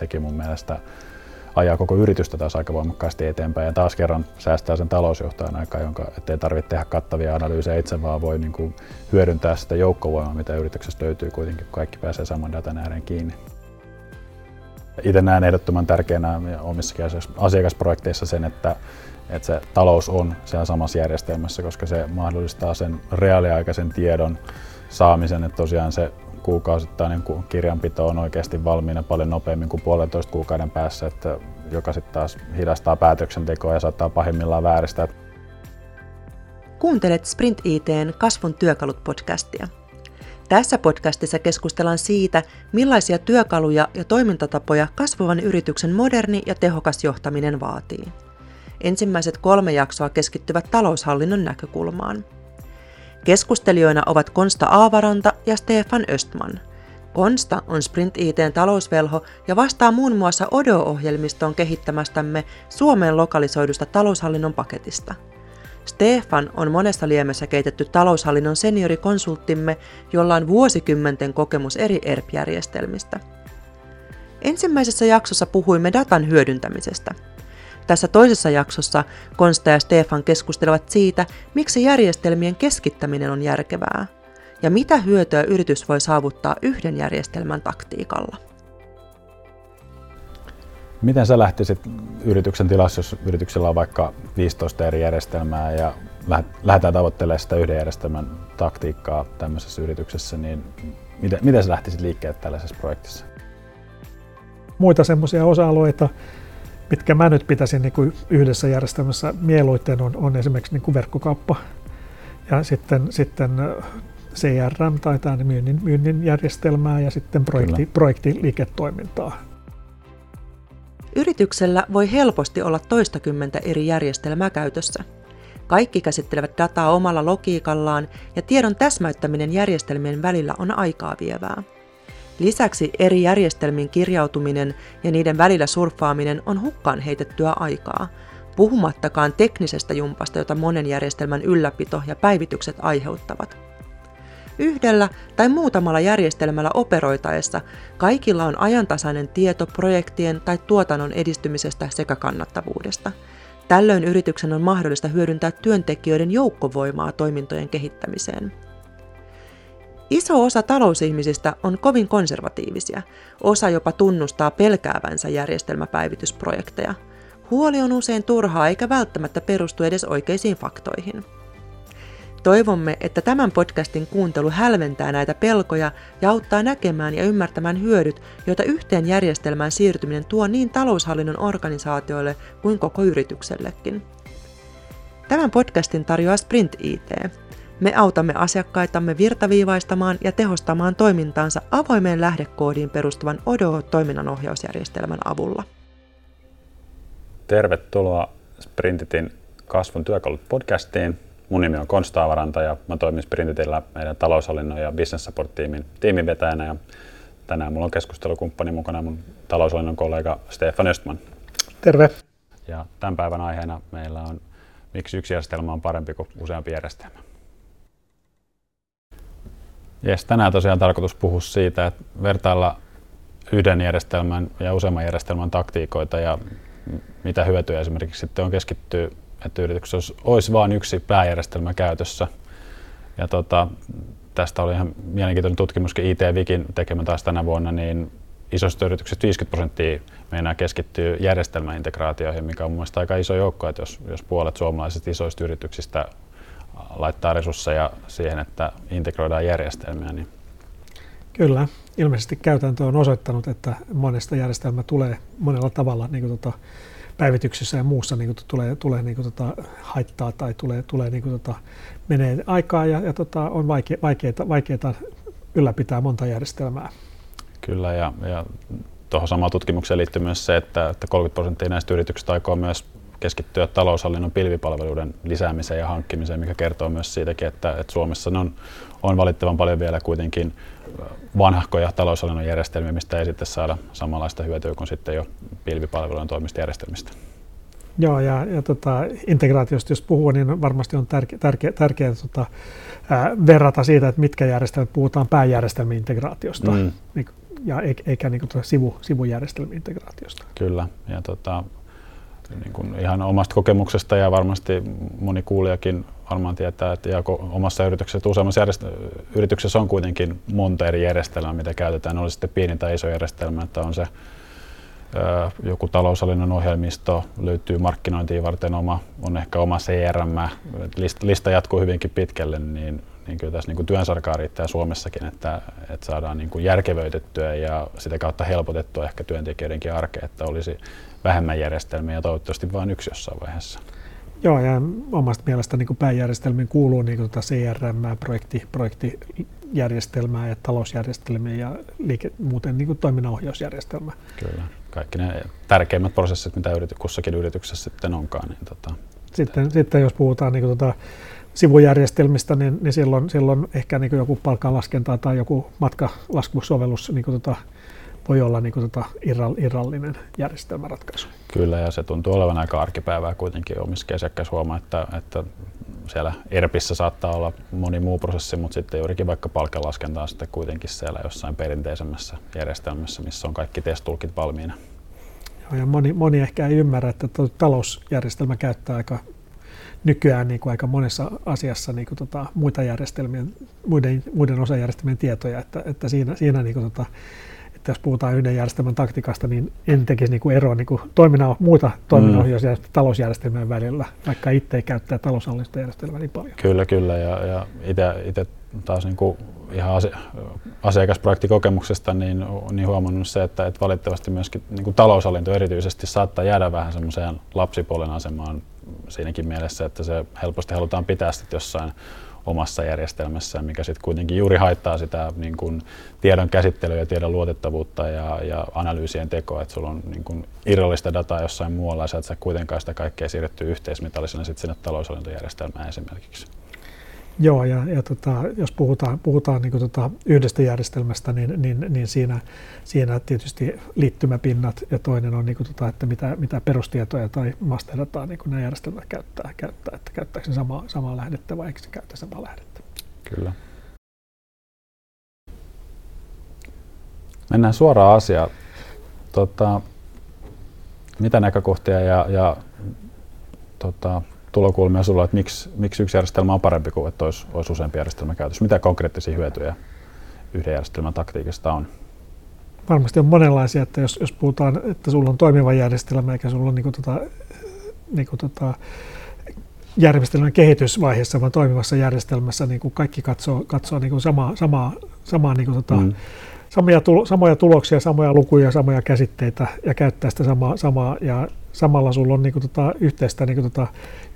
sekin mun mielestä ajaa koko yritystä taas aika voimakkaasti eteenpäin ja taas kerran säästää sen talousjohtajan aikaa, jonka ettei tarvitse tehdä kattavia analyysejä itse, vaan voi niin kuin hyödyntää sitä joukkovoimaa, mitä yrityksestä löytyy kuitenkin, kun kaikki pääsee saman datan ääreen kiinni. Itse näen ehdottoman tärkeänä omissakin asiakasprojekteissa sen, että, että se talous on siellä samassa järjestelmässä, koska se mahdollistaa sen reaaliaikaisen tiedon saamisen, että tosiaan se kuukausittainen kirjanpito on oikeasti valmiina paljon nopeammin kuin puolentoista kuukauden päässä, että joka sitten taas hidastaa päätöksentekoa ja saattaa pahimmillaan vääristää. Kuuntelet Sprint ITn Kasvun työkalut podcastia. Tässä podcastissa keskustellaan siitä, millaisia työkaluja ja toimintatapoja kasvavan yrityksen moderni ja tehokas johtaminen vaatii. Ensimmäiset kolme jaksoa keskittyvät taloushallinnon näkökulmaan – Keskustelijoina ovat Konsta Aavaranta ja Stefan Östman. Konsta on Sprint ITn talousvelho ja vastaa muun muassa Odo-ohjelmistoon kehittämästämme Suomeen lokalisoidusta taloushallinnon paketista. Stefan on monessa liemessä keitetty taloushallinnon seniorikonsulttimme, jolla on vuosikymmenten kokemus eri ERP-järjestelmistä. Ensimmäisessä jaksossa puhuimme datan hyödyntämisestä – tässä toisessa jaksossa Konsta ja Stefan keskustelevat siitä, miksi järjestelmien keskittäminen on järkevää ja mitä hyötyä yritys voi saavuttaa yhden järjestelmän taktiikalla. Miten sä lähtisit yrityksen tilassa, jos yrityksellä on vaikka 15 eri järjestelmää ja lähdetään tavoittelemaan sitä yhden järjestelmän taktiikkaa tämmöisessä yrityksessä, niin miten, miten sä lähtisit liikkeelle tällaisessa projektissa? Muita semmoisia osa-alueita, mitkä mä nyt pitäisin niin kuin yhdessä järjestelmässä mieluiten on, on esimerkiksi niin kuin verkkokauppa ja sitten, sitten CRM tai tämä myynnin, myynnin järjestelmää ja sitten projekti, projektiliiketoimintaa. Yrityksellä voi helposti olla toistakymmentä eri järjestelmää käytössä. Kaikki käsittelevät dataa omalla logiikallaan ja tiedon täsmäyttäminen järjestelmien välillä on aikaa vievää. Lisäksi eri järjestelmiin kirjautuminen ja niiden välillä surffaaminen on hukkaan heitettyä aikaa, puhumattakaan teknisestä jumpasta, jota monen järjestelmän ylläpito ja päivitykset aiheuttavat. Yhdellä tai muutamalla järjestelmällä operoitaessa kaikilla on ajantasainen tieto projektien tai tuotannon edistymisestä sekä kannattavuudesta. Tällöin yrityksen on mahdollista hyödyntää työntekijöiden joukkovoimaa toimintojen kehittämiseen. Iso osa talousihmisistä on kovin konservatiivisia. Osa jopa tunnustaa pelkäävänsä järjestelmäpäivitysprojekteja. Huoli on usein turhaa eikä välttämättä perustu edes oikeisiin faktoihin. Toivomme, että tämän podcastin kuuntelu hälventää näitä pelkoja ja auttaa näkemään ja ymmärtämään hyödyt, joita yhteen järjestelmään siirtyminen tuo niin taloushallinnon organisaatioille kuin koko yrityksellekin. Tämän podcastin tarjoaa Sprint IT. Me autamme asiakkaitamme virtaviivaistamaan ja tehostamaan toimintaansa avoimeen lähdekoodiin perustuvan Odoo-toiminnanohjausjärjestelmän avulla. Tervetuloa Sprintitin kasvun työkalut podcastiin. Mun nimi on Konsta Avaranta ja mä toimin Sprintitillä meidän taloushallinnon ja business support tiimin tiiminvetäjänä. Ja tänään mulla on keskustelukumppani mukana mun taloushallinnon kollega Stefan Östman. Terve. Ja tämän päivän aiheena meillä on, miksi yksi järjestelmä on parempi kuin useampi järjestelmä. Jes, tänään tosiaan tarkoitus puhua siitä, että vertailla yhden järjestelmän ja useamman järjestelmän taktiikoita ja mitä hyötyjä esimerkiksi sitten on keskittyä, että yrityksessä olisi vain yksi pääjärjestelmä käytössä. Ja tota, tästä oli ihan mielenkiintoinen tutkimuskin IT-Vikin tekemä taas tänä vuonna, niin isoista yrityksistä 50 prosenttia meinaa keskittyy järjestelmäintegraatioihin, mikä on mielestäni aika iso joukko, että jos, jos puolet suomalaisista isoista yrityksistä laittaa resursseja siihen, että integroidaan järjestelmiä. Niin. Kyllä, ilmeisesti käytäntö on osoittanut, että monesta järjestelmä tulee monella tavalla niin kuin tota, päivityksessä ja muussa niin kuin, tulee, tulee niin kuin, tota, haittaa tai tulee, tulee niin kuin, tota, menee aikaa ja, ja tota, on vaike, vaikeita, vaikeita ylläpitää monta järjestelmää. Kyllä ja, ja tuohon samaan tutkimukseen liittyy myös se, että, että 30 prosenttia näistä yrityksistä aikoo myös keskittyä taloushallinnon pilvipalveluiden lisäämiseen ja hankkimiseen, mikä kertoo myös siitäkin, että, että Suomessa on, on valittavan paljon vielä kuitenkin vanhahkoja taloushallinnon järjestelmiä, mistä ei sitten saada samanlaista hyötyä kuin sitten jo pilvipalvelujen toimista järjestelmistä. Joo, ja, ja tota, integraatiosta jos puhuu, niin varmasti on tärkeää tärkeä, tärkeä, tota, verrata siitä, että mitkä järjestelmät puhutaan pääjärjestelmien integraatiosta. Mm. Niin, ja eikä niin kuin tuota sivu, sivujärjestelmäintegraatiosta. Kyllä, ja tota, niin kuin ihan omasta kokemuksesta ja varmasti moni kuulijakin varmaan tietää, että omassa yrityksessä, useammassa järjest- yrityksessä on kuitenkin monta eri järjestelmää, mitä käytetään, oli sitten pieni tai iso järjestelmä, että on se joku taloushallinnon ohjelmisto, löytyy markkinointiin varten oma, on ehkä oma CRM, lista, lista jatkuu hyvinkin pitkälle, niin, niin kyllä tässä niin kuin työnsarkaa riittää Suomessakin, että, että saadaan niin kuin järkevöitettyä ja sitä kautta helpotettua ehkä työntekijöidenkin arkea, että olisi vähemmän järjestelmiä ja toivottavasti vain yksi jossain vaiheessa. Joo, ja omasta mielestä niin pääjärjestelmiin kuuluu niin tuota CRM, projekti, projektijärjestelmää ja talousjärjestelmiä ja liike, muuten niin toiminnanohjausjärjestelmä. Kyllä, kaikki ne tärkeimmät prosessit, mitä yrity, kussakin yrityksessä sitten onkaan. Niin tota, sitten, sitten jos puhutaan niin tuota, sivujärjestelmistä, niin, niin silloin, silloin ehkä niin joku palkanlaskenta tai joku matkalaskusovellus niin tuota, voi olla niin kuin, tota, irrallinen järjestelmäratkaisu. Kyllä, ja se tuntuu olevan aika arkipäivää kuitenkin omissa asiakkaissa huomaa, että, että siellä ERPissä saattaa olla moni muu prosessi, mutta sitten juurikin vaikka palkanlaskenta on sitten kuitenkin siellä jossain perinteisemmässä järjestelmässä, missä on kaikki testulkit valmiina. Joo, ja moni, moni ehkä ei ymmärrä, että talousjärjestelmä käyttää aika nykyään niin kuin aika monessa asiassa niin kuin tota, muita järjestelmien, muiden, muiden osajärjestelmien tietoja, että, että siinä, siinä niin kuin tota, että jos puhutaan yhden järjestelmän taktikasta, niin en tekisi niin kuin eroa niin kuin toiminnan, muuta toiminnanohjaus- ja talousjärjestelmien välillä, vaikka itse ei käyttää taloushallinnosta järjestelmää niin paljon. Kyllä, kyllä. Ja, ja itse taas niin kuin ihan ase, asiakasprojektikokemuksesta niin, niin huomannut se, että, että valitettavasti myöskin niin kuin taloushallinto erityisesti saattaa jäädä vähän semmoiseen lapsipuolen asemaan siinäkin mielessä, että se helposti halutaan pitää sitten jossain omassa järjestelmässään, mikä sitten kuitenkin juuri haittaa sitä niin kun, tiedon käsittelyä ja tiedon luotettavuutta ja, ja analyysien tekoa, että sulla on niin kun, irrallista dataa jossain muualla ja sä et saa kuitenkaan sitä kaikkea siirrettyä yhteismitallisena sitten sinne taloushallintojärjestelmään esimerkiksi. Joo, ja, ja tota, jos puhutaan, puhutaan niin tota yhdestä järjestelmästä, niin, niin, niin siinä, siinä tietysti liittymäpinnat ja toinen on, niin tota, että mitä, mitä perustietoja tai masterdataa niin nämä järjestelmät käyttää, käyttää että käyttääkö se samaa, samaa lähdettä vai eikö se käytä samaa lähdettä. Kyllä. Mennään suoraan asiaan. Tota, mitä näkökohtia ja, ja tota, tulokulmia sulla, että miksi, miksi yksi järjestelmä on parempi kuin että olisi, olisi useampi järjestelmä käytössä? Mitä konkreettisia hyötyjä yhden järjestelmän taktiikasta on? Varmasti on monenlaisia, että jos, jos puhutaan, että sulla on toimiva järjestelmä eikä sulla ole niin tota, niin tota, järjestelmän kehitysvaiheessa, vaan toimivassa järjestelmässä niin kuin kaikki katsoo, katsoo niin kuin samaa, samaa, samaa niin kuin tota, mm. Samoja, tulo, samoja tuloksia, samoja lukuja, samoja käsitteitä ja käyttää sitä samaa, samaa ja samalla sulla on niin kuin, tota, yhteistä, niin kuin, tota,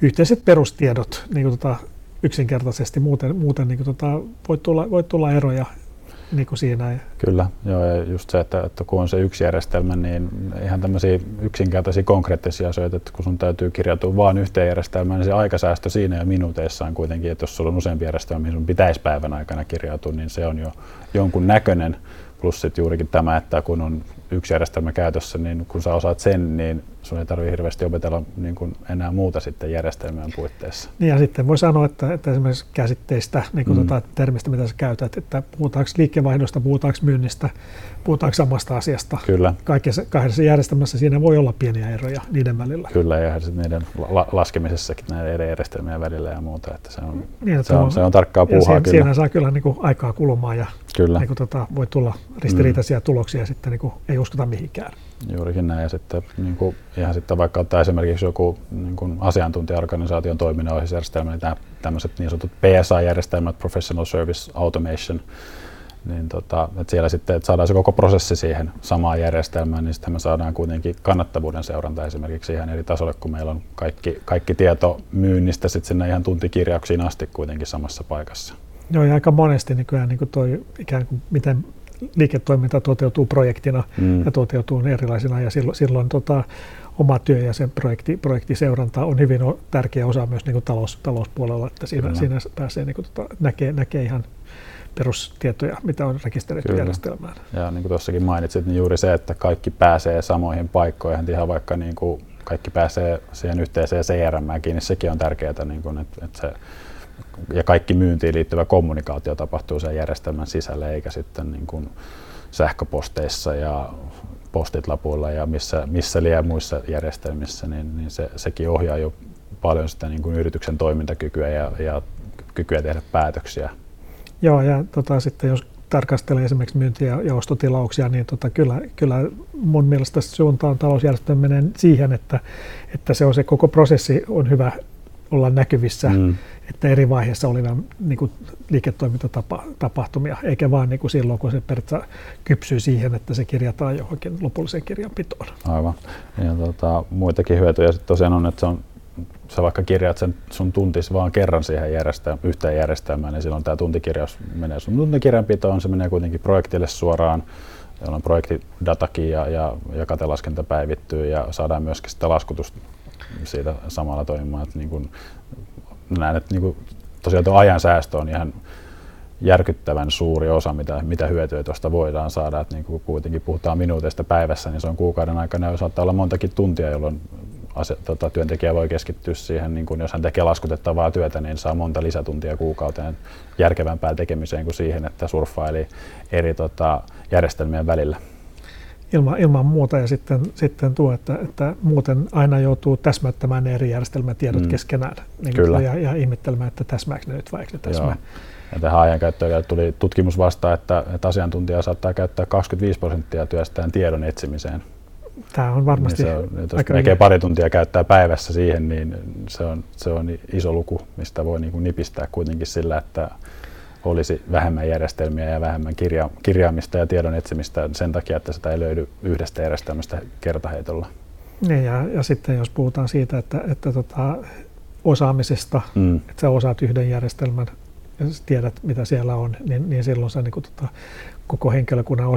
yhteiset perustiedot niin kuin, tota, yksinkertaisesti. Muuten, muuten niin kuin, tota, voi, tulla, voi tulla eroja niin kuin siinä. Kyllä, joo, ja just se, että, että kun on se yksi järjestelmä, niin ihan tämmöisiä yksinkertaisia konkreettisia asioita, että kun sun täytyy kirjautua vain yhteen järjestelmään, niin se aikasäästö siinä ja minuuteissa on kuitenkin, että jos sulla on useampi järjestelmä, mihin sun pitäisi päivän aikana kirjautua, niin se on jo jonkun näköinen. Plus sitten juurikin tämä, että kun on yksi järjestelmä käytössä, niin kun sä osaat sen, niin sun ei tarvitse hirveästi opetella niin kuin enää muuta sitten järjestelmien puitteissa. Niin ja sitten voi sanoa, että, että esimerkiksi käsitteistä, niin kuin mm. tuota termistä, mitä sä käytät, että puhutaanko liikevaihdosta, puhutaanko myynnistä, puhutaanko samasta asiasta. Kyllä. Kaikessa kahdessa järjestelmässä siinä voi olla pieniä eroja niiden välillä. Kyllä, ja niiden la- laskemisessakin näiden eri järjestelmien välillä ja muuta, että se on, niin, se on, se on tarkkaa puuhaa. Siinä, kyllä. siinä saa kyllä niin kuin aikaa kulumaan ja kyllä. Niin kuin tota, voi tulla ristiriitaisia mm. tuloksia ja sitten niin kuin ei uskota mihinkään. Juurikin näin. Ja sitten niin kuin, ihan sitten vaikka ottaa esimerkiksi joku niin kuin asiantuntijaorganisaation toiminnanohjausjärjestelmä, niin tämä, tämmöiset niin sanotut PSA-järjestelmät, Professional Service Automation, niin tota, että siellä sitten, että saadaan se koko prosessi siihen samaan järjestelmään, niin sitten me saadaan kuitenkin kannattavuuden seuranta esimerkiksi ihan eri tasolle, kun meillä on kaikki, kaikki tieto myynnistä sitten sinne ihan tuntikirjauksiin asti kuitenkin samassa paikassa. Joo, ja aika monesti nykyään niin kuin toi ikään kuin miten liiketoiminta toteutuu projektina mm. ja toteutuu erilaisina ja silloin, silloin tota, oma työ ja sen projekti, projektiseuranta on hyvin tärkeä osa myös niin kuin talous, talouspuolella, että siinä, siinä pääsee niin kuin, tota, näkee, näkee ihan perustietoja, mitä on rekisteröity Kyllä. järjestelmään. Ja niin kuin tuossakin mainitsit, niin juuri se, että kaikki pääsee samoihin paikkoihin, ihan vaikka niin kuin kaikki pääsee siihen yhteiseen CRM kiinni, sekin on tärkeää, niin kuin, että, että se ja kaikki myyntiin liittyvä kommunikaatio tapahtuu sen järjestelmän sisällä, eikä sitten niin kuin sähköposteissa ja postitlapuilla ja missä, missä liian muissa järjestelmissä, niin, niin se, sekin ohjaa jo paljon sitä niin kuin yrityksen toimintakykyä ja, ja kykyä tehdä päätöksiä. Joo, ja tota, sitten jos tarkastelee esimerkiksi myynti- ja ostotilauksia, niin tota, kyllä, kyllä mun mielestä suuntaan talousjärjestelmä menee siihen, että, että se on se koko prosessi on hyvä olla näkyvissä, mm. että eri vaiheissa oli niin kuin liiketoimintatapahtumia, eikä vaan niin kuin silloin, kun se periaatteessa kypsyy siihen, että se kirjataan johonkin lopulliseen kirjanpitoon. Aivan. Ja tota, muitakin hyötyjä sitten tosiaan on, että se on sä vaikka kirjaat sen sun tuntis vaan kerran siihen järjestelmään, yhteen järjestelmään, niin silloin tämä tuntikirjaus menee sun tuntikirjanpitoon, se menee kuitenkin projektille suoraan, jolloin projektidatakin ja, ja, ja katelaskenta päivittyy ja saadaan myöskin sitä laskutusta siitä samalla toimimaan. Että niin kun, näen, että niin kun, tosiaan tuo ajan säästö on ihan järkyttävän suuri osa, mitä, mitä hyötyä tuosta voidaan saada. Että niin kuin kuitenkin puhutaan minuuteista päivässä, niin se on kuukauden aikana ja saattaa olla montakin tuntia, jolloin ase, tota, työntekijä voi keskittyä siihen, niin kun jos hän tekee laskutettavaa työtä, niin saa monta lisätuntia kuukauteen järkevämpään tekemiseen kuin siihen, että surffaili eri tota, järjestelmien välillä. Ilman, ilman muuta ja sitten, sitten tuo, että, että muuten aina joutuu täsmäyttämään ne eri järjestelmätiedot mm. keskenään niin Kyllä. Ja, ja ihmettelemään, että täsmääkö ne nyt vai eikö ne täsmää. Joo. Ja tähän ajankäyttöön tuli tutkimus vasta, että, että asiantuntija saattaa käyttää 25 prosenttia työstään tiedon etsimiseen tämä on varmasti niin se on, jos aika melkein pari tuntia käyttää päivässä siihen, niin se on, se on iso luku, mistä voi niin kuin nipistää kuitenkin sillä, että olisi vähemmän järjestelmiä ja vähemmän kirja, kirjaamista ja tiedon etsimistä sen takia, että sitä ei löydy yhdestä järjestelmästä kertaheitolla. Niin, ja, ja sitten jos puhutaan siitä, että, että tota, osaamisesta, mm. että sä osaat yhden järjestelmän ja tiedät, mitä siellä on, niin, niin silloin sä niin kuin, tota, koko henkilökunnan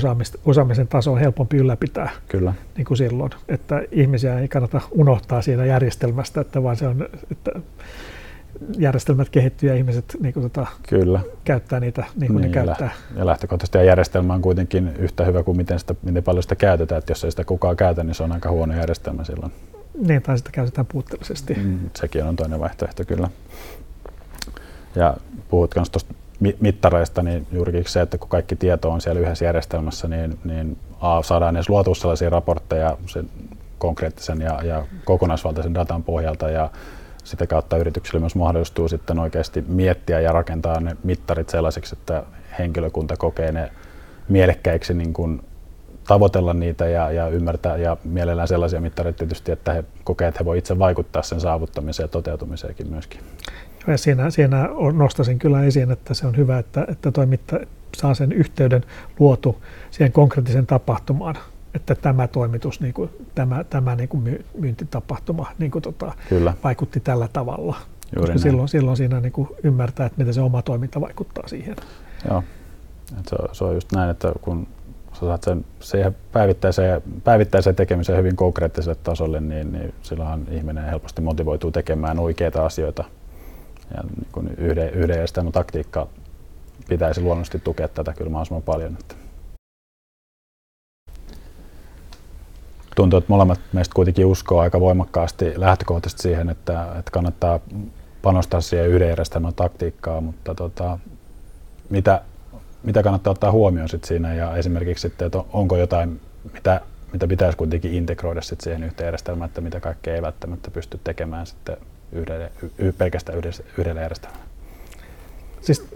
osaamisen taso on helpompi ylläpitää Kyllä. Niin kuin silloin. Että ihmisiä ei kannata unohtaa siinä järjestelmästä, että vaan se on, että järjestelmät kehittyy ja ihmiset niin kuin, tota, Kyllä. käyttää niitä niin kuin niin, ne käyttää. Ja lähtökohtaisesti järjestelmä on kuitenkin yhtä hyvä kuin miten, sitä, miten paljon sitä käytetään. Että jos ei sitä kukaan käytä, niin se on aika huono järjestelmä silloin. Niin, tai sitä käytetään puutteellisesti. Mm, sekin on toinen vaihtoehto kyllä. Ja puhut myös tuosta mittareista, niin juurikin se, että kun kaikki tieto on siellä yhdessä järjestelmässä, niin, niin A, saadaan edes luotua sellaisia raportteja sen konkreettisen ja, ja kokonaisvaltaisen datan pohjalta ja sitä kautta yrityksille myös mahdollistuu sitten oikeasti miettiä ja rakentaa ne mittarit sellaisiksi, että henkilökunta kokee ne mielekkäiksi niin kuin tavoitella niitä ja, ja ymmärtää ja mielellään sellaisia mittareita tietysti, että he kokee, että he voivat itse vaikuttaa sen saavuttamiseen ja toteutumiseenkin myöskin. Ja siinä, siinä nostaisin kyllä esiin, että se on hyvä, että, että toimitta saa sen yhteyden luotu siihen konkreettiseen tapahtumaan, että tämä toimitus, niin kuin, tämä, tämä niin kuin myyntitapahtuma niin kuin, tota, kyllä. vaikutti tällä tavalla. Juuri Koska silloin, silloin siinä niin kuin ymmärtää, että miten se oma toiminta vaikuttaa siihen. Joo, se on, se on just näin, että kun sä saat sen siihen päivittäiseen, päivittäiseen tekemiseen hyvin konkreettiselle tasolle, niin, niin silloinhan ihminen helposti motivoituu tekemään oikeita asioita ja niin kuin yhden, yhden taktiikka pitäisi luonnollisesti tukea tätä kyllä mahdollisimman paljon. Että. Tuntuu, että molemmat meistä kuitenkin uskoo aika voimakkaasti lähtökohtaisesti siihen, että, että kannattaa panostaa siihen yhden järjestelmän taktiikkaan, mutta tota, mitä, mitä kannattaa ottaa huomioon sit siinä ja esimerkiksi sitten, että onko jotain, mitä, mitä pitäisi kuitenkin integroida sit siihen yhteen järjestelmään, että mitä kaikkea ei välttämättä pysty tekemään sitten yhdelle, y, pelkästään yhdessä, yhdellä järjestelmällä? Siis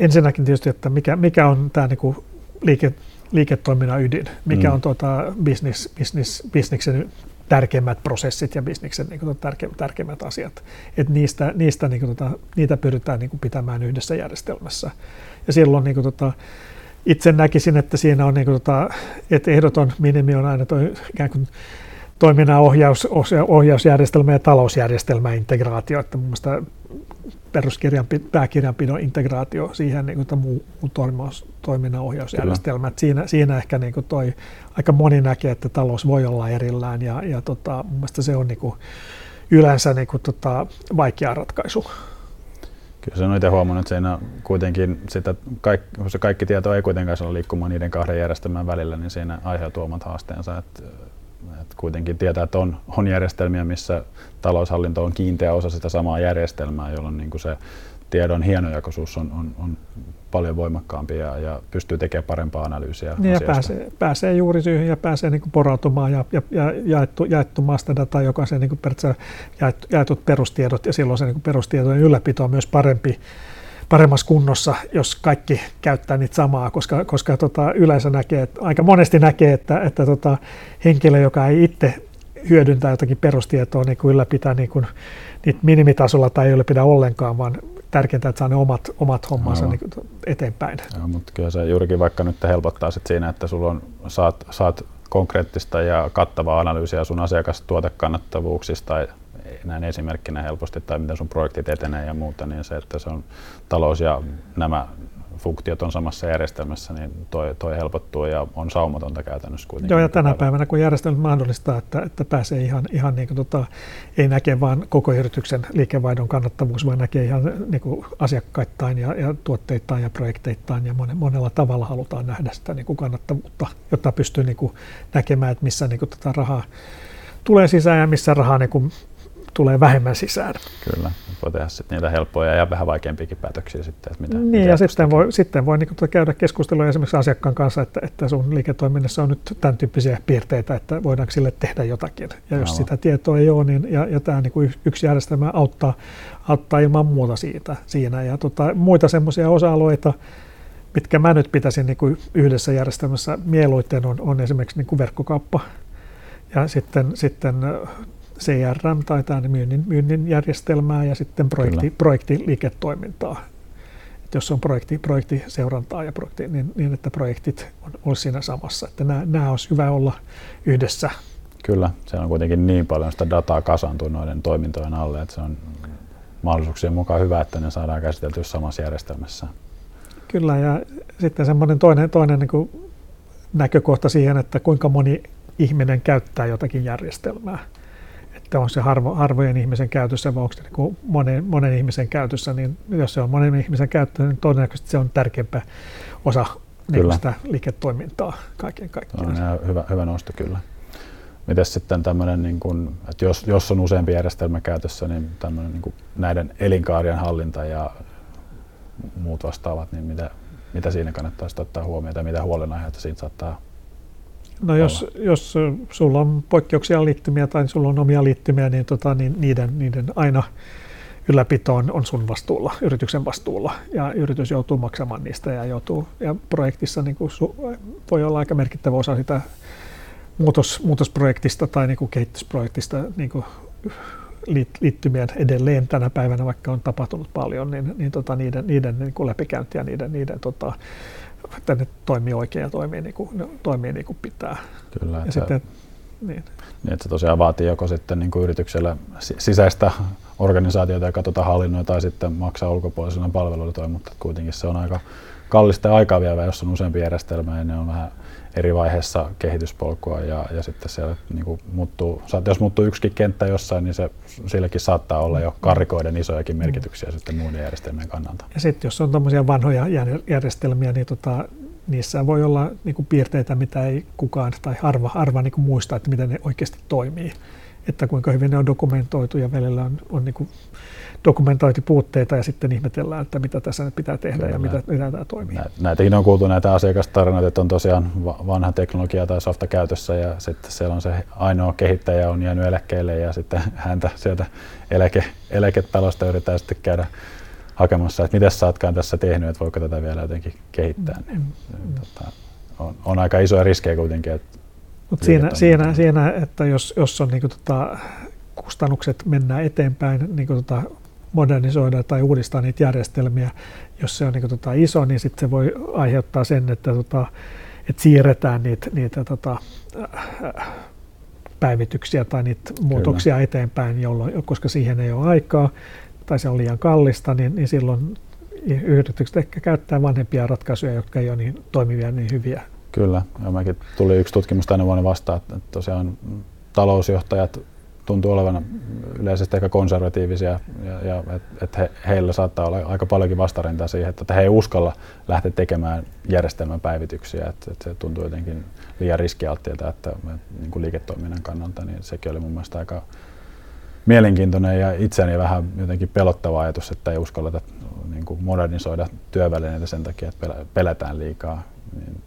ensinnäkin tietysti, että mikä, mikä on tämä niinku liike, liiketoiminnan ydin, mikä mm. on tuota business, business, businessin tärkeimmät prosessit ja bisneksen niin kuin, tärkeimmät, tärkeimmät asiat. Et niistä, niistä niin kuin, tota, niitä pyritään niin kuin, pitämään yhdessä järjestelmässä. Ja silloin niin kuin, tota, itse näkisin, että siinä on niin kuin, tota, että ehdoton minimi on aina toi, ikään kuin toiminnan ohjaus, ohjausjärjestelmä ja talousjärjestelmä integraatio, että mun mielestä peruskirjan, pääkirjanpidon integraatio siihen niin kuin muu, muu toiminnan ohjausjärjestelmä. Siinä, siinä ehkä niin kuin toi, aika moni näkee, että talous voi olla erillään ja, ja tota, mun mielestä se on niin kuin yleensä niin kuin tota, vaikea ratkaisu. Kyllä se on itse huomannut, että siinä kuitenkin sitä, kaikki, se kaikki tieto ei kuitenkaan ole liikkumaan niiden kahden järjestelmän välillä, niin siinä aiheutuu omat haasteensa. Että et kuitenkin tietää, että on, on järjestelmiä, missä taloushallinto on kiinteä osa sitä samaa järjestelmää, jolloin niin kuin se tiedon hienojakoisuus on, on, on paljon voimakkaampi ja, ja pystyy tekemään parempaa analyysiä niin ja pääsee, pääsee juuri syyhyn ja pääsee niin kuin porautumaan ja, ja, ja jaettu, jaettu maasterdata, joka on se niin kuin jaettu, jaetut perustiedot ja silloin se niin kuin perustietojen ylläpito on myös parempi paremmassa kunnossa, jos kaikki käyttää niitä samaa, koska, koska tota, yleensä näkee, että, aika monesti näkee, että, että tota, henkilö, joka ei itse hyödyntää jotakin perustietoa, niin kuin ylläpitää niin kuin, niitä minimitasolla tai ei ylläpidä ollenkaan, vaan tärkeintä, että saa ne omat, omat hommansa no. niin eteenpäin. Joo, mutta kyllä se juurikin vaikka nyt helpottaa sit siinä, että sulla on, saat, saat konkreettista ja kattavaa analyysiä sun asiakastuotekannattavuuksista näin esimerkkinä helposti tai miten sun projektit etenee ja muuta, niin se, että se on talous ja nämä funktiot on samassa järjestelmässä, niin toi, toi helpottuu ja on saumatonta käytännössä kuitenkin. Joo, ja tänä päivänä kun järjestelmä mahdollistaa, että, että pääsee ihan, ihan niin kuin tota, ei näke vain koko yrityksen liikevaihdon kannattavuus, vaan näkee ihan niin kuin asiakkaittain ja, ja tuotteittain ja projekteittain ja monella tavalla halutaan nähdä sitä niin kuin kannattavuutta, jotta pystyy niin kuin näkemään, että missä niin kuin tota rahaa tulee sisään ja missä rahaa niin kuin tulee vähemmän sisään. Kyllä, voi tehdä sitten niitä helppoja ja vähän vaikeampiakin päätöksiä sitten. Että mitä, niin, mitä ja sitten voi, sitten voi niin käydä keskustelua esimerkiksi asiakkaan kanssa, että, että sun liiketoiminnassa on nyt tämän tyyppisiä piirteitä, että voidaanko sille tehdä jotakin. Ja jos Aivan. sitä tietoa ei ole, niin ja, ja tämä niin yksi järjestelmä auttaa, auttaa ilman muuta siitä, siinä. Ja tota, muita semmoisia osa-alueita, mitkä mä nyt pitäisin niin kuin yhdessä järjestelmässä mieluiten on, on esimerkiksi niin kuin verkkokauppa ja sitten, sitten CRM tai tämän myynnin, myynnin järjestelmää ja sitten projekti, projektiliiketoimintaa. Et jos on projekti, projektiseurantaa ja projekti, niin, niin, että projektit on, on siinä samassa. Että nämä, nämä olisi hyvä olla yhdessä. Kyllä, se on kuitenkin niin paljon sitä dataa kasaantuu noiden toimintojen alle, että se on mahdollisuuksien mukaan hyvä, että ne saadaan käsiteltyä samassa järjestelmässä. Kyllä, ja sitten semmoinen toinen, toinen niin kuin näkökohta siihen, että kuinka moni ihminen käyttää jotakin järjestelmää että on se harvo, harvojen ihmisen käytössä vai onko se niin monen, monen ihmisen käytössä, niin jos se on monen ihmisen käytössä, niin todennäköisesti se on tärkeämpä osa niin sitä liiketoimintaa kaiken kaikkiaan. No, hyvä, hyvä nosto kyllä. Miten sitten tämmöinen, niin kuin, että jos, jos on useampi järjestelmä käytössä, niin tämmöinen niin kuin näiden elinkaarien hallinta ja muut vastaavat, niin mitä, mitä siinä kannattaisi ottaa huomioon ja mitä huolenaiheita siitä saattaa No jos, jos sulla on poikkeuksia liittymiä tai sulla on omia liittymiä, niin, tota, niin niiden, niiden aina ylläpito on, on sun vastuulla, yrityksen vastuulla. Ja yritys joutuu maksamaan niistä ja, joutuu, ja projektissa niin kuin su, voi olla aika merkittävä osa sitä muutos, muutosprojektista tai niin kuin kehitysprojektista niin kuin liittymien edelleen tänä päivänä, vaikka on tapahtunut paljon, niin, niin tota, niiden, niiden niin kuin läpikäynti ja niiden, niiden tota, että ne toimii oikein ja toimii niin kuin, toimii niin kuin pitää. Kyllä, ja että, sitten, niin. Niin, että se tosiaan vaatii joko sitten niin kuin yritykselle sisäistä organisaatiota, joka tuota hallinnoi, tai sitten maksaa ulkopuolisena palveluilla mutta kuitenkin se on aika kallista ja aikaa vievää, jos on useampi järjestelmä ja ne on vähän eri vaiheessa kehityspolkua ja, ja sitten siellä niin kuin muuttuu, jos muuttuu yksikin kenttä jossain, niin se, silläkin saattaa olla jo karikoiden isojakin mm. merkityksiä mm. sitten muiden järjestelmien kannalta. Ja sitten jos on tämmöisiä vanhoja järjestelmiä, niin tota, niissä voi olla niin kuin piirteitä, mitä ei kukaan tai harva, harva niin kuin muista, että miten ne oikeasti toimii. Että kuinka hyvin ne on dokumentoitu ja välillä on, on niin dokumentointipuutteita ja sitten ihmetellään, että mitä tässä nyt pitää tehdä Kyllä. ja mitä, mitä tämä toimii. Näitäkin on kuultu näitä asiakastarinoita, että on tosiaan vanha teknologia tai softa käytössä ja sitten siellä on se ainoa kehittäjä on jäänyt eläkkeelle ja sitten häntä sieltä eläke, eläketalosta yritetään sitten käydä hakemassa, että mitä sä ootkaan tässä tehnyt, että voiko tätä vielä jotenkin kehittää. Niin, mm. tota, on, on, aika isoja riskejä kuitenkin. Että Mut siinä, siinä, siinä, että jos, jos on niin kuin, tota, kustannukset mennään eteenpäin, niin kuin, tota, modernisoida tai uudistaa niitä järjestelmiä. Jos se on niin kuin, tota, iso, niin sitten se voi aiheuttaa sen, että, tota, että siirretään niitä, niitä tota, päivityksiä tai niitä Kyllä. muutoksia eteenpäin, jolloin, koska siihen ei ole aikaa tai se on liian kallista, niin, niin silloin yritykset ehkä käyttää vanhempia ratkaisuja, jotka ei ole niin toimivia niin hyviä. Kyllä, ja mäkin tuli yksi tutkimus tänä vuonna vastaan, että tosiaan talousjohtajat tuntuu olevan yleisesti aika konservatiivisia ja, ja että et he, heillä saattaa olla aika paljonkin vastarintaa siihen, että he ei uskalla lähteä tekemään järjestelmän päivityksiä, että, että se tuntuu jotenkin liian riskialttiilta, että, että niin kuin liiketoiminnan kannalta, niin sekin oli mun mielestä aika mielenkiintoinen ja itseäni vähän jotenkin pelottava ajatus, että ei uskalleta niin kuin modernisoida työvälineitä sen takia, että pelätään liikaa. Niin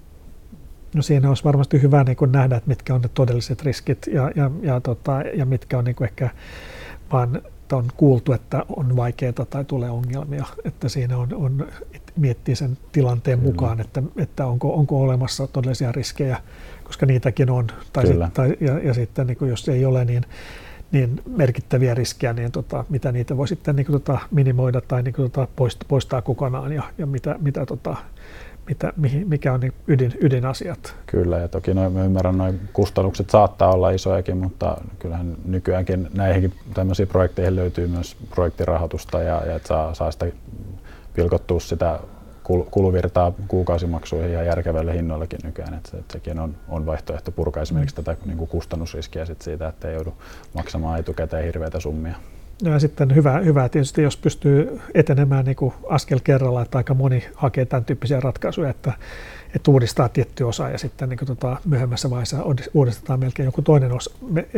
No siinä olisi varmasti hyvä niin kuin nähdä, että mitkä on ne todelliset riskit ja, ja, ja, tota, ja mitkä on niin kuin ehkä vaan on kuultu, että on vaikeaa tai tulee ongelmia, että siinä on, on miettii sen tilanteen Kyllä. mukaan, että, että onko, onko olemassa todellisia riskejä, koska niitäkin on, tai, sit, tai ja, ja sitten niin kuin jos ei ole, niin, niin merkittäviä riskejä, niin tota, mitä niitä voi sitten niin kuin, tota, minimoida tai niin kuin, tota, poistaa, poistaa kokonaan ja, ja mitä, mitä tota, mitä, mikä on niin ydin, ydinasiat. Kyllä, ja toki noin, mä ymmärrän, noin kustannukset saattaa olla isojakin, mutta kyllähän nykyäänkin näihinkin tämmöisiin projekteihin löytyy myös projektirahoitusta ja, ja että saa, saa sitä pilkottua sitä kuluvirtaa kuukausimaksuihin ja järkevälle hinnoillekin nykyään. Että, että sekin on, on vaihtoehto purkaa esimerkiksi tätä niin kustannusriskiä sit siitä, että ei joudu maksamaan etukäteen hirveitä summia. Ja sitten hyvä, hyvä tietysti, jos pystyy etenemään niin kuin askel kerralla, että aika moni hakee tämän tyyppisiä ratkaisuja, että, että uudistaa tietty osa ja sitten niin kuin tota, myöhemmässä vaiheessa uudistetaan melkein joku toinen osa,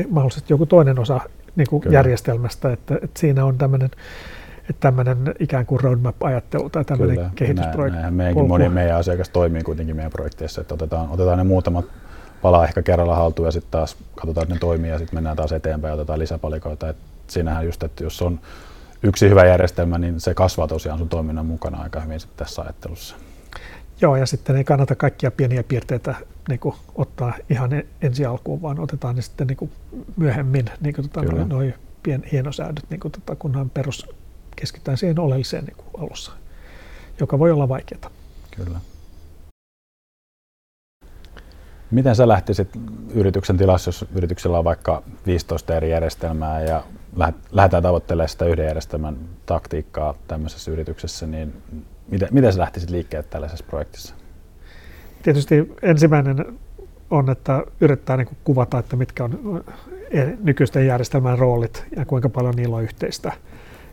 mahdollisesti joku toinen osa niin kuin järjestelmästä, että, että siinä on tämmöinen että tämmöinen ikään kuin roadmap-ajattelu tai tämmöinen Kyllä, kehitysprojekti. Näin, meidänkin moni meidän asiakas toimii kuitenkin meidän projekteissa, että otetaan, otetaan ne muutamat palaa ehkä kerralla haltuun ja sitten taas katsotaan, että ne toimii ja sitten mennään taas eteenpäin ja otetaan lisäpalikoita. Et siinähän just, että jos on yksi hyvä järjestelmä, niin se kasvaa tosiaan sun toiminnan mukana aika hyvin sitten tässä ajattelussa. Joo, ja sitten ei kannata kaikkia pieniä piirteitä niin kuin, ottaa ihan e- ensi alkuun, vaan otetaan ne sitten niin kuin, myöhemmin, niin kuin, tota, noin noi pien hienosäädöt, niin kuin, tota, kunhan perus keskitytään siihen oleelliseen niin kuin, alussa, joka voi olla vaikeaa. Kyllä. Miten sä lähtisit yrityksen tilassa, jos yrityksellä on vaikka 15 eri järjestelmää ja lähdetään tavoittelemaan sitä yhden järjestelmän taktiikkaa tämmöisessä yrityksessä, niin miten, miten sä lähtisit liikkeelle tällaisessa projektissa? Tietysti ensimmäinen on, että yrittää niin kuvata, että mitkä on e, nykyisten järjestelmän roolit ja kuinka paljon niillä on yhteistä.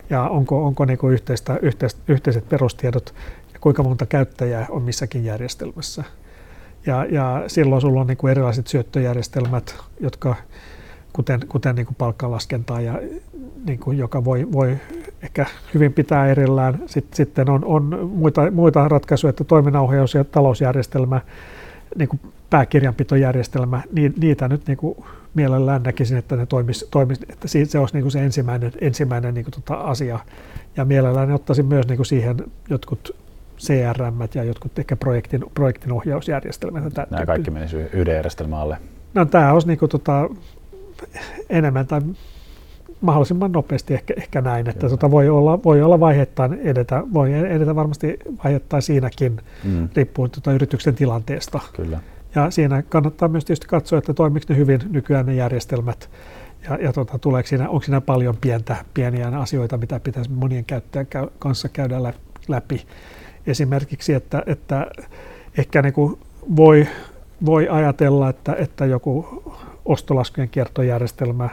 Ja onko, onko niin yhteistä, yhteiset, yhteiset perustiedot ja kuinka monta käyttäjää on missäkin järjestelmässä. Ja, ja silloin sulla on niin kuin erilaiset syöttöjärjestelmät, jotka kuten, kuten niin kuin palkkalaskentaa, ja, niin kuin, joka voi, voi ehkä hyvin pitää erillään. Sitten, on, on muita, muita ratkaisuja, että toiminnanohjaus- ja talousjärjestelmä, niin kuin pääkirjanpitojärjestelmä, niin, niitä nyt niin kuin mielellään näkisin, että ne toimis, toimis että se olisi niin kuin se ensimmäinen, ensimmäinen niin kuin tota asia. Ja mielellään ottaisin myös niin kuin siihen jotkut CRM ja jotkut ehkä projektin, projektin ohjausjärjestelmät. Nämä tyyppi. kaikki menisivät yhden järjestelmän alle? No, tämä olisi niin kuin, tota, enemmän tai mahdollisimman nopeasti ehkä, ehkä näin, että tota voi, olla, voi olla vaiheittain edetä, voi edetä varmasti vaiheittain siinäkin, mm. riippuen tuota yrityksen tilanteesta. Kyllä. Ja siinä kannattaa myös tietysti katsoa, että toimiko ne hyvin nykyään ne järjestelmät, ja, ja tota, tuleeko siinä, onko siinä paljon pientä, pieniä asioita, mitä pitäisi monien käyttäjän kanssa käydä läpi esimerkiksi, että, että ehkä niin kuin voi, voi ajatella, että, että joku ostolaskujen kiertojärjestelmä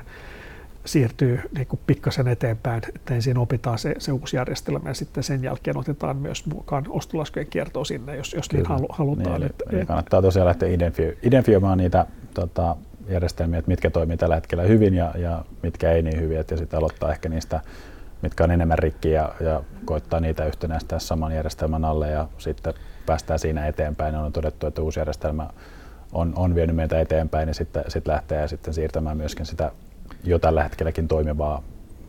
siirtyy niin kuin pikkasen eteenpäin, että ensin opitaan se, se uusi järjestelmä ja sitten sen jälkeen otetaan myös mukaan ostolaskujen kiertoa sinne, jos, jos niin halu, halutaan. Niin, että, niin kannattaa tosiaan lähteä identifioimaan niitä tota, järjestelmiä, että mitkä toimii tällä hetkellä hyvin ja, ja mitkä ei niin hyvin, ja sitten aloittaa ehkä niistä mitkä on enemmän rikki ja, ja koittaa niitä yhtenäistää saman järjestelmän alle ja sitten päästään siinä eteenpäin. On todettu, että uusi järjestelmä on, on vienyt meitä eteenpäin niin sitten sit lähtee sitten siirtämään myöskin sitä jo tällä hetkelläkin toimivaa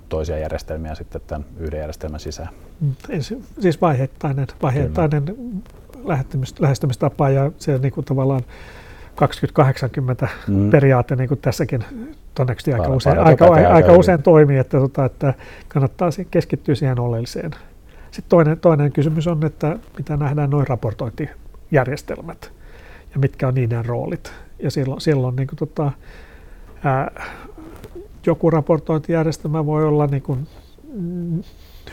toisia järjestelmiä sitten tämän yhden järjestelmän sisään. Mm, siis vaiheittainen, vaiheittainen lähestymistapa ja se niin kuin tavallaan 2080 mm. periaate niin kuin tässäkin todennäköisesti aika, usein, aika, aika, aika usein toimii, että, tota, että kannattaa keskittyä siihen oleelliseen. Sitten toinen, toinen kysymys on, että mitä nähdään noin raportointijärjestelmät ja mitkä on niiden roolit. Ja silloin, silloin niin kuin, tota, ää, joku raportointijärjestelmä voi olla niin kuin, mm,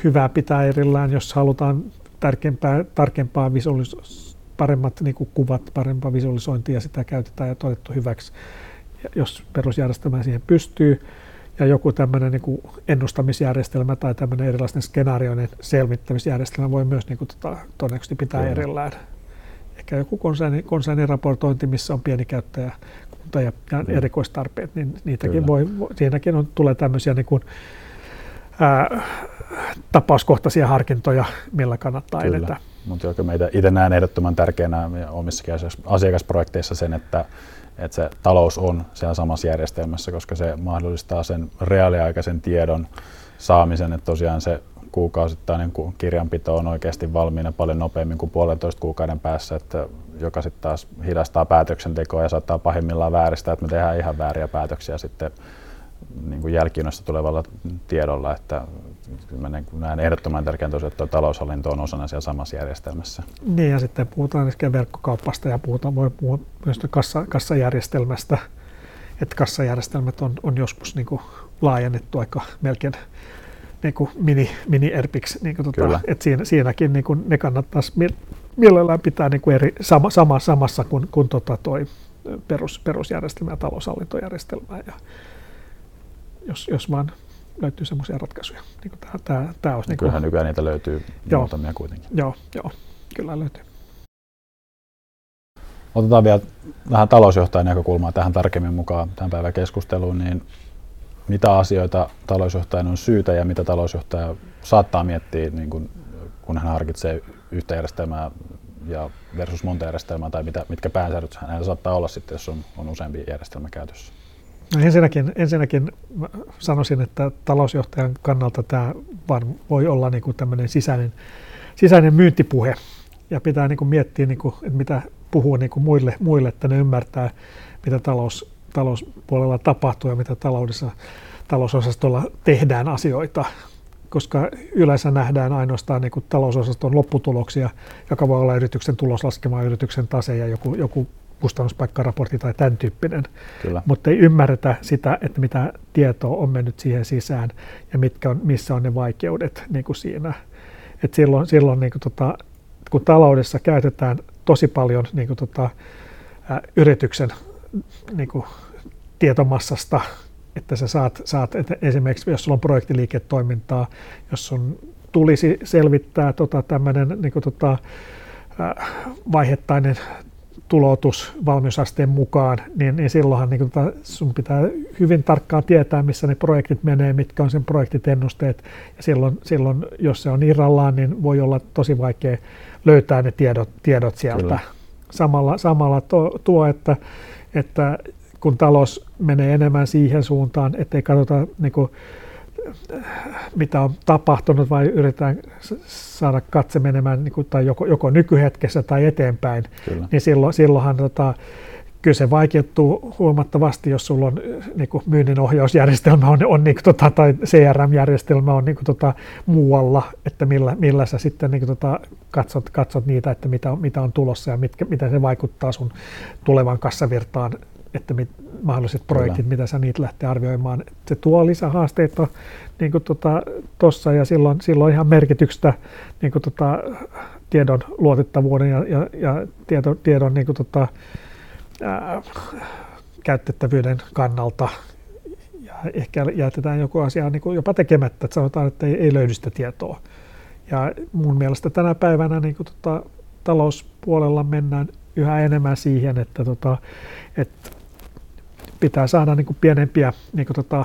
hyvä pitää erillään, jos halutaan tärkeämpää, tarkempaa visualis- paremmat niin kuin kuvat, parempaa visualisointia, sitä käytetään ja todettu hyväksi jos perusjärjestelmä siihen pystyy, ja joku tämmöinen niin ennustamisjärjestelmä tai tämmöinen erilaisten skenaarioiden selvittämisjärjestelmä voi myös niin kuin, tota, todennäköisesti pitää Kyllä. erillään. Ehkä joku konserni, konserniraportointi, missä on pieni käyttäjä ja, ja mm. erikoistarpeet, niin niitäkin voi, siinäkin on, tulee tämmöisiä niin kuin, ää, tapauskohtaisia harkintoja, millä kannattaa Kyllä. edetä. Mutta meitä itse näen ehdottoman tärkeänä omissakin asiakasprojekteissa sen, että, että se talous on siellä samassa järjestelmässä, koska se mahdollistaa sen reaaliaikaisen tiedon saamisen, että tosiaan se kuukausittainen kirjanpito on oikeasti valmiina paljon nopeammin kuin puolentoista kuukauden päässä, että joka sitten taas hidastaa päätöksentekoa ja saattaa pahimmillaan vääristää, että me tehdään ihan vääriä päätöksiä sitten niin kuin tulevalla tiedolla, että mä näen ehdottoman tärkeän tosiaan, että taloushallinto on osana siellä samassa järjestelmässä. Niin ja sitten puhutaan verkkokaupasta ja puhutaan, voi puhua myös kassa, kassajärjestelmästä, että kassajärjestelmät on, on joskus niin kuin laajennettu aika melkein niin kuin mini, mini erpiksi, niin kuin tota, että siinä, siinäkin niin kuin ne kannattaisi mielellään pitää niin kuin eri, sama, sama, samassa kuin, kuin tota toi perus, perusjärjestelmä ja taloushallintojärjestelmä. Ja jos, jos vaan löytyy semmoisia ratkaisuja. Niin kuin tämä, tämä, tämä olisi niin Kyllähän nykyään niitä löytyy joo, muutamia kuitenkin. Joo, joo, kyllä löytyy. Otetaan vielä vähän talousjohtajan näkökulmaa tähän tarkemmin mukaan tämän päivän keskusteluun, niin mitä asioita talousjohtajan on syytä ja mitä talousjohtaja saattaa miettiä, niin kun, kun hän harkitsee yhtä järjestelmää ja versus monta järjestelmää, tai mitä, mitkä pääsäädöt hänellä saattaa olla sitten, jos on, on useampi järjestelmä käytössä? No ensinnäkin, ensinnäkin sanoisin, että talousjohtajan kannalta tämä voi olla niin kuin tämmöinen sisäinen, sisäinen myyntipuhe, ja pitää niin kuin miettiä, niin kuin, että mitä puhuu niin kuin muille, muille, että ne ymmärtää, mitä talous, talouspuolella tapahtuu ja mitä taloudessa, talousosastolla tehdään asioita, koska yleensä nähdään ainoastaan niin kuin talousosaston lopputuloksia, joka voi olla yrityksen tuloslaskema, yrityksen tase ja joku, joku kustannuspaikkaraportti tai tämän tyyppinen, Kyllä. mutta ei ymmärretä sitä, että mitä tietoa on mennyt siihen sisään ja mitkä on, missä on ne vaikeudet niin kuin siinä. Et silloin silloin niin kuin tota, kun taloudessa käytetään tosi paljon niin kuin tota, ä, yrityksen niin kuin tietomassasta, että sä saat, saat että esimerkiksi jos sulla on projektiliiketoimintaa, jos sun tulisi selvittää tota, tämmöinen niin kuin, tota, vaihettainen tulotus valmiusasteen mukaan, niin, niin silloinhan niin kuin, sun pitää hyvin tarkkaan tietää, missä ne projektit menee, mitkä on sen projektit ennusteet. Ja silloin, silloin, jos se on irrallaan, niin voi olla tosi vaikea löytää ne tiedot, tiedot sieltä. Kyllä. Samalla, samalla tuo, tuo että, että kun talous menee enemmän siihen suuntaan, ettei katsota niin kuin, mitä on tapahtunut, vai yritetään saada katse menemään niin kuin, tai joko, joko nykyhetkessä tai eteenpäin, Kyllä. niin silloin, silloinhan tota, kyllä se vaikeutuu huomattavasti, jos sulla on niin kuin myynnin ohjausjärjestelmä on, on niin kuin, tota, tai CRM-järjestelmä on niin kuin, tota, muualla, että millä, millä sä sitten niin kuin, tota, katsot, katsot niitä, että mitä, mitä on tulossa ja mitkä, mitä se vaikuttaa sun tulevan kassavirtaan että mit, mahdolliset projektit, Kyllä. mitä sä niitä lähtee arvioimaan. Se tuo lisähaasteita niin tuossa tota, ja silloin, silloin ihan merkitystä niin tota, tiedon luotettavuuden ja, ja, ja tieto, tiedon niin tota, ää, käytettävyyden kannalta. Ja ehkä jätetään joku asia niin jopa tekemättä, että sanotaan, että ei, ei löydy sitä tietoa. Ja mun mielestä tänä päivänä niin tota, talouspuolella mennään yhä enemmän siihen, että, tota, että pitää saada niin kuin pienempiä niin kuin tota,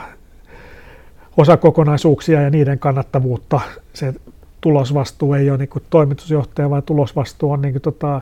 osakokonaisuuksia ja niiden kannattavuutta. Se tulosvastuu ei ole niin kuin toimitusjohtaja, vaan tulosvastuu on niin kuin tota,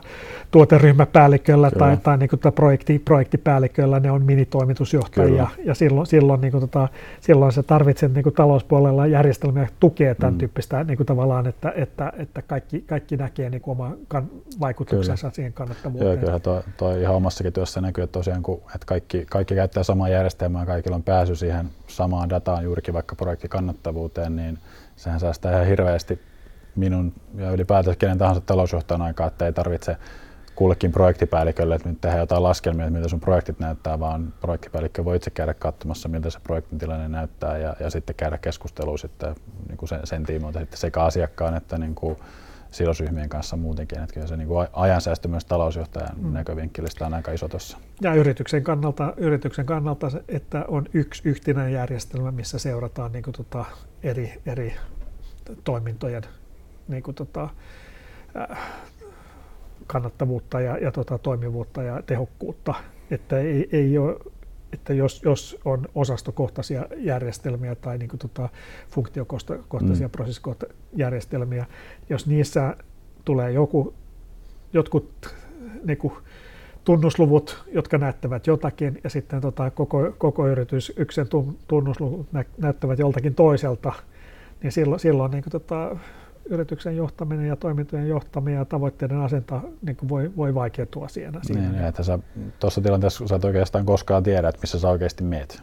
tuoteryhmäpäälliköllä Kyllä. tai, tai niin kuin tota projekti, projektipäälliköllä, ne on minitoimitusjohtajia. Kyllä. Ja silloin, silloin, niin kuin tota, silloin se tarvitset niin kuin talouspuolella järjestelmiä tukea tämän mm. tyyppistä niin kuin tavallaan, että, että, että kaikki, kaikki näkee niin kuin oman kan, vaikutuksensa kyllä. siihen kannattavuuteen. Joo, kyllä tuo, tuo ihan omassakin työssä näkyy, että tosiaan kun, että kaikki, kaikki käyttää samaa järjestelmää, kaikilla on pääsy siihen samaan dataan juurikin vaikka projektikannattavuuteen, niin sehän säästää ihan hirveästi minun ja ylipäätään kenen tahansa talousjohtajan aikaa, että ei tarvitse kullekin projektipäällikölle, että nyt tehdään jotain laskelmia, että miltä sun projektit näyttää, vaan projektipäällikkö voi itse käydä katsomassa, miltä se projektin tilanne näyttää ja, ja sitten käydä keskustelua sitten niin kuin sen, sen tiimoilta sitten sekä asiakkaan että niin kuin sidosryhmien kanssa muutenkin. Että kyllä se niin kuin ajansäästö myös talousjohtajan mm. näkövinkkelistä on aika iso tuossa. Ja yrityksen kannalta, yrityksen kannalta, että on yksi yhtenäinen järjestelmä, missä seurataan niin kuin tota eri, eri toimintojen niin kuin tota, äh, kannattavuutta ja, ja tota, toimivuutta ja tehokkuutta. Että ei, ei ole että jos, jos on osastokohtaisia järjestelmiä tai niin kuin tota, funktiokohtaisia mm. prosessikohtaisia järjestelmiä, jos niissä tulee joku, jotkut niin kuin, tunnusluvut, jotka näyttävät jotakin, ja sitten tota, koko, koko yritys yksen tunnusluvut nä, näyttävät joltakin toiselta, niin silloin, silloin niin kuin, tota, yrityksen johtaminen ja toimintojen johtaminen ja tavoitteiden asenta niin kuin voi, voi vaikeutua siinä. siinä. Niin, että sä tuossa tilanteessa sä et oikeastaan koskaan tiedä, että missä sä oikeasti meet.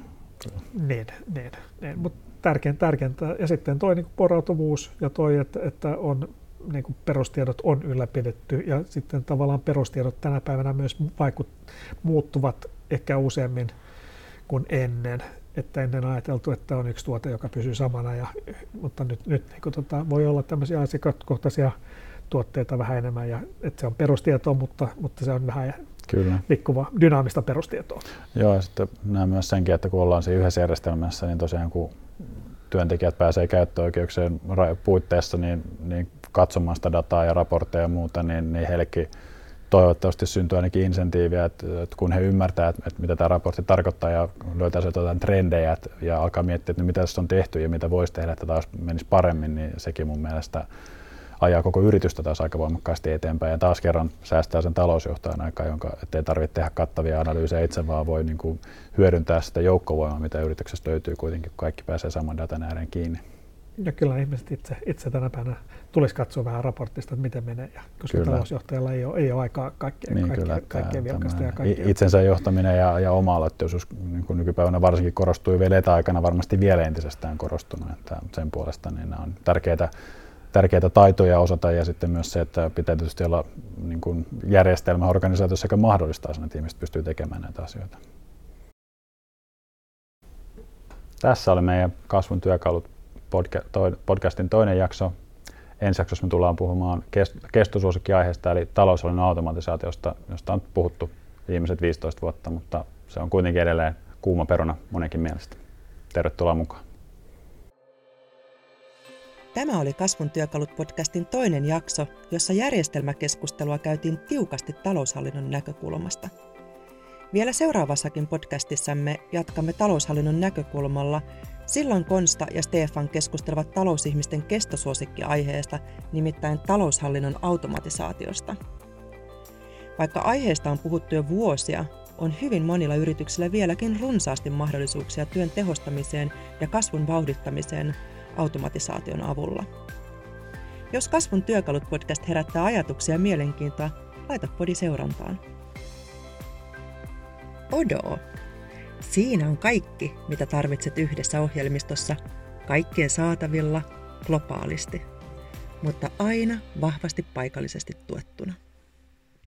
Niin, niin, niin. mutta tärkeintä, tärkeintä. Ja sitten toi niin porautuvuus ja toi, että, että on niin kuin perustiedot on ylläpidetty ja sitten tavallaan perustiedot tänä päivänä myös vaikut, muuttuvat ehkä useammin kuin ennen. Että ennen ajateltu, että on yksi tuote, joka pysyy samana, ja, mutta nyt, nyt niin kuin, tota, voi olla tämmöisiä asiakaskohtaisia tuotteita vähän enemmän, ja että se on perustietoa, mutta, mutta se on vähän Kyllä. liikkuva, dynaamista perustietoa. Joo, ja sitten näen myös senkin, että kun ollaan siinä yhdessä järjestelmässä, niin tosiaan kun työntekijät pääsee käyttöoikeuksien puitteissa niin, niin katsomaan sitä dataa ja raportteja ja muuta, niin, niin heillekin toivottavasti syntyy ainakin insentiiviä, että, että kun he ymmärtävät, että, mitä tämä raportti tarkoittaa ja löytää jotain trendejä että, ja alkaa miettiä, että mitä tässä on tehty ja mitä voisi tehdä, että taas menisi paremmin, niin sekin mun mielestä ajaa koko yritystä taas aika voimakkaasti eteenpäin ja taas kerran säästää sen talousjohtajan aikaa, jonka ei tarvitse tehdä kattavia analyysejä itse, vaan voi niin kuin hyödyntää sitä joukkovoimaa, mitä yrityksestä löytyy kuitenkin, kun kaikki pääsee saman datan ääreen kiinni. Ja kyllä ihmiset itse, itse tänä päivänä tulisi katsoa vähän raportista, että miten menee, ja koska kyllä. talousjohtajalla ei ole, ei ole aikaa kaikkea, niin, kaikkea, kyllä, kaikkea vilkasta ja kaikkea. Itsensä johtaminen ja, ja oma aloitteisuus niin kuin nykypäivänä varsinkin korostui vielä etäaikana varmasti vielä entisestään korostunut, että sen puolesta niin nämä on tärkeitä, tärkeitä taitoja osata ja sitten myös se, että pitää tietysti olla niin kuin järjestelmä organisaatiossa, joka mahdollistaa sen, että ihmiset pystyy tekemään näitä asioita. Tässä oli meidän kasvun työkalut podcastin toinen jakso. Ensi jaksossa me tullaan puhumaan kestosuosikkiaiheesta eli taloushallinnon automatisaatiosta, josta on puhuttu viimeiset 15 vuotta, mutta se on kuitenkin edelleen kuuma peruna monenkin mielestä. Tervetuloa mukaan. Tämä oli Kasvun työkalut podcastin toinen jakso, jossa järjestelmäkeskustelua käytiin tiukasti taloushallinnon näkökulmasta. Vielä seuraavassakin podcastissamme jatkamme taloushallinnon näkökulmalla Silloin Konsta ja Stefan keskustelevat talousihmisten kestosuosikkiaiheesta, nimittäin taloushallinnon automatisaatiosta. Vaikka aiheesta on puhuttu jo vuosia, on hyvin monilla yrityksillä vieläkin runsaasti mahdollisuuksia työn tehostamiseen ja kasvun vauhdittamiseen automatisaation avulla. Jos Kasvun työkalut podcast herättää ajatuksia ja mielenkiintoa, laita podi seurantaan. Odo! Siinä on kaikki, mitä tarvitset yhdessä ohjelmistossa, kaikkien saatavilla, globaalisti, mutta aina vahvasti paikallisesti tuettuna.